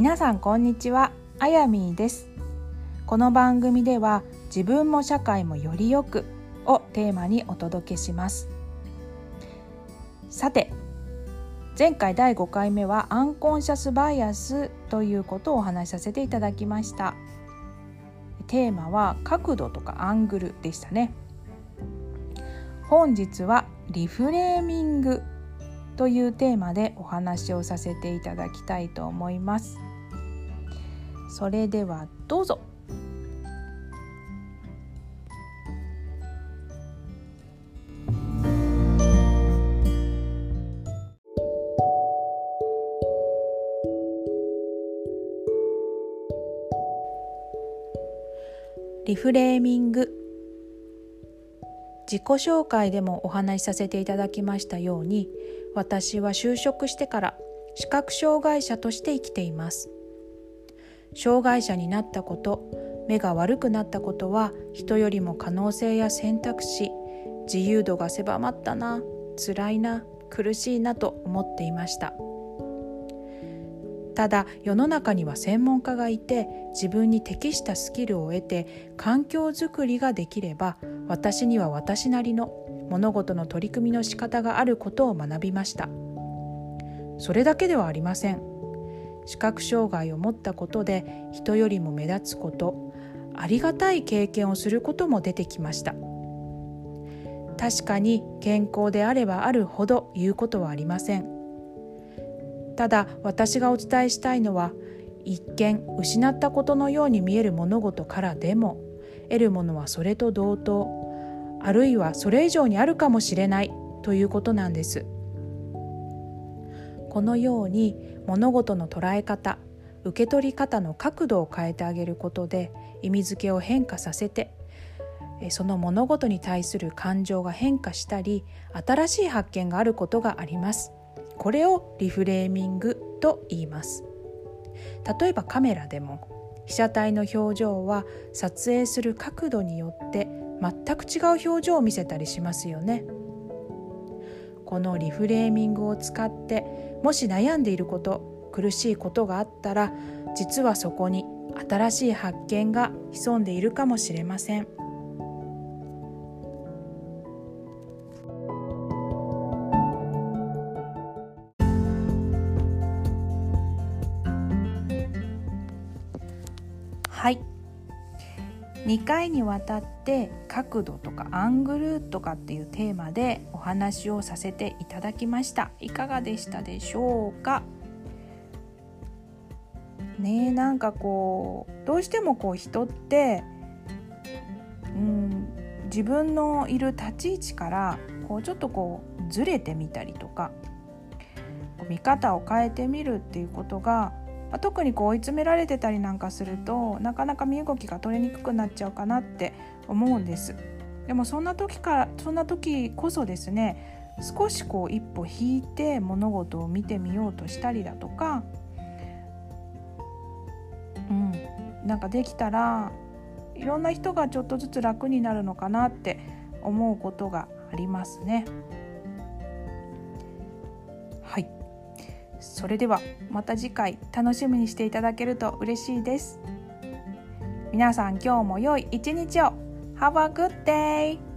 皆さんこんにちは。あやみーです。この番組では自分も社会もよりよくをテーマにお届けします。さて前回第5回目はアンコンシャスバイアスということをお話しさせていただきました。テーマは角度とかアングルでしたね。本日はリフレーミングというテーマでお話をさせていただきたいと思います。それではどうぞ。リフレーミング。自己紹介でもお話しさせていただきましたように私は就職してから視覚障害者として生きています。障害者になったこと目が悪くなったことは人よりも可能性や選択肢自由度が狭まったな辛いな苦しいなと思っていました。ただ世の中には専門家がいて自分に適したスキルを得て環境づくりができれば私には私なりの物事の取り組みの仕方があることを学びました。それだけではありません。視覚障害を持ったことで人よりも目立つことありがたい経験をすることも出てきました。確かに健康であればあるほど言うことはありません。ただ私がお伝えしたいのは一見失ったことのように見える物事からでも得るものはそれと同等あるいはそれ以上にあるかもしれないということなんです。このように物事の捉え方受け取り方の角度を変えてあげることで意味付けを変化させてその物事に対する感情が変化したり新しい発見があることがあります。これをリフレーミングと言います。例えばカメラでも被写体の表情は撮影する角度によって全く違う表情を見せたりしますよね。このリフレーミングを使ってもし悩んでいること苦しいことがあったら実はそこに新しい発見が潜んでいるかもしれません。はい2回にわたって角度とかアングルとかっていうテーマでお話をさせていただきました。いかがでしたでしょうか？ねなんかこうどうしてもこう人ってうん自分のいる立ち位置からこうちょっとこうずれてみたりとか見方を変えてみるっていうことがまあ、特にこう追い詰められてたりなんかするとなかなか身動きが取りにくくなっちゃうかなって思うんですでもそんな時からそんな時こそですね少しこう一歩引いて物事を見てみようとしたりだとかうんなんかできたらいろんな人がちょっとずつ楽になるのかなって思うことがありますね。それではまた次回楽しみにしていただけると嬉しいです皆さん今日も良い一日を Have a good day!